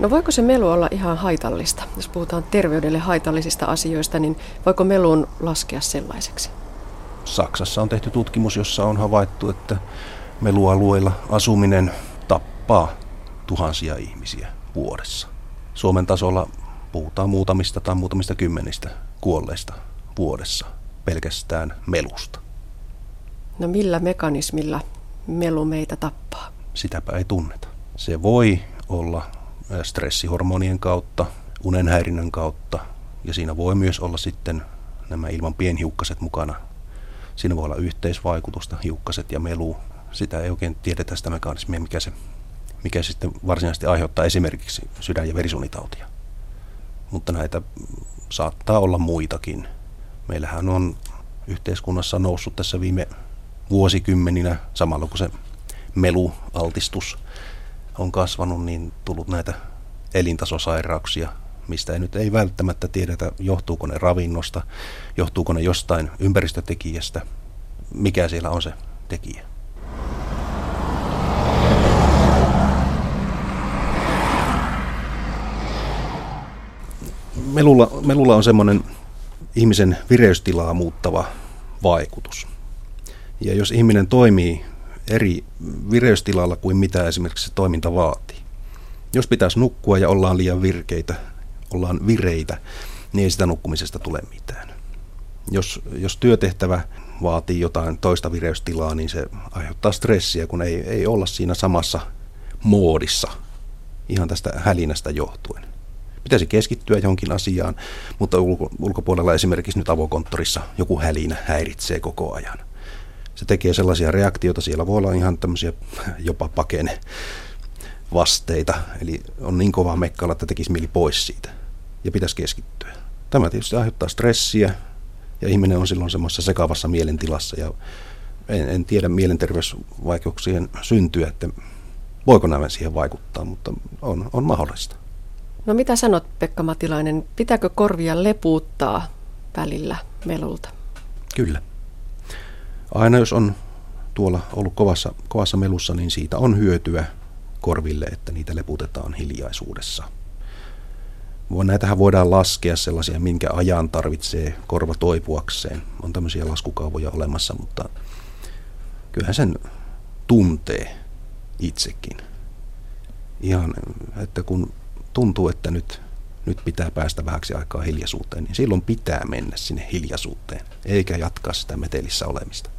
No voiko se melu olla ihan haitallista? Jos puhutaan terveydelle haitallisista asioista, niin voiko meluun laskea sellaiseksi? Saksassa on tehty tutkimus, jossa on havaittu, että melualueilla asuminen tappaa tuhansia ihmisiä vuodessa. Suomen tasolla puhutaan muutamista tai muutamista kymmenistä kuolleista vuodessa pelkästään melusta. No millä mekanismilla melu meitä tappaa? Sitäpä ei tunneta. Se voi olla stressihormonien kautta, unenhäirinnän kautta ja siinä voi myös olla sitten nämä ilman pienhiukkaset mukana. Siinä voi olla yhteisvaikutusta, hiukkaset ja melu. Sitä ei oikein tiedetä sitä mekanismia, mikä se mikä sitten varsinaisesti aiheuttaa esimerkiksi sydän- ja verisuonitautia. Mutta näitä saattaa olla muitakin. Meillähän on yhteiskunnassa noussut tässä viime vuosikymmeninä, samalla kun se melualtistus on kasvanut, niin tullut näitä elintasosairauksia, mistä ei nyt ei välttämättä tiedetä, johtuuko ne ravinnosta, johtuuko ne jostain ympäristötekijästä, mikä siellä on se tekijä. melulla, melulla on semmoinen ihmisen vireystilaa muuttava vaikutus. Ja jos ihminen toimii eri vireystilalla kuin mitä esimerkiksi se toiminta vaatii. Jos pitäisi nukkua ja ollaan liian virkeitä, ollaan vireitä, niin ei sitä nukkumisesta tule mitään. Jos, jos työtehtävä vaatii jotain toista vireystilaa, niin se aiheuttaa stressiä, kun ei, ei olla siinä samassa moodissa ihan tästä hälinästä johtuen. Pitäisi keskittyä johonkin asiaan, mutta ulko, ulkopuolella esimerkiksi nyt avokonttorissa joku hälinä häiritsee koko ajan. Se tekee sellaisia reaktioita, siellä voi olla ihan tämmöisiä jopa pakene vasteita, eli on niin kova mekkala, että tekisi mieli pois siitä ja pitäisi keskittyä. Tämä tietysti aiheuttaa stressiä ja ihminen on silloin semmoisessa sekavassa mielentilassa ja en, en tiedä mielenterveysvaikeuksien syntyä, että voiko nämä siihen vaikuttaa, mutta on, on mahdollista. No mitä sanot Pekka Matilainen, pitääkö korvia lepuuttaa välillä melulta? Kyllä. Aina jos on tuolla ollut kovassa, kovassa melussa, niin siitä on hyötyä korville, että niitä leputetaan hiljaisuudessa. Näitähän voidaan laskea sellaisia, minkä ajan tarvitsee korva toipuakseen. On tämmöisiä laskukaavoja olemassa, mutta kyllähän sen tuntee itsekin. Ihan, että kun tuntuu, että nyt, nyt pitää päästä vähäksi aikaa hiljaisuuteen, niin silloin pitää mennä sinne hiljaisuuteen, eikä jatkaa sitä metelissä olemista.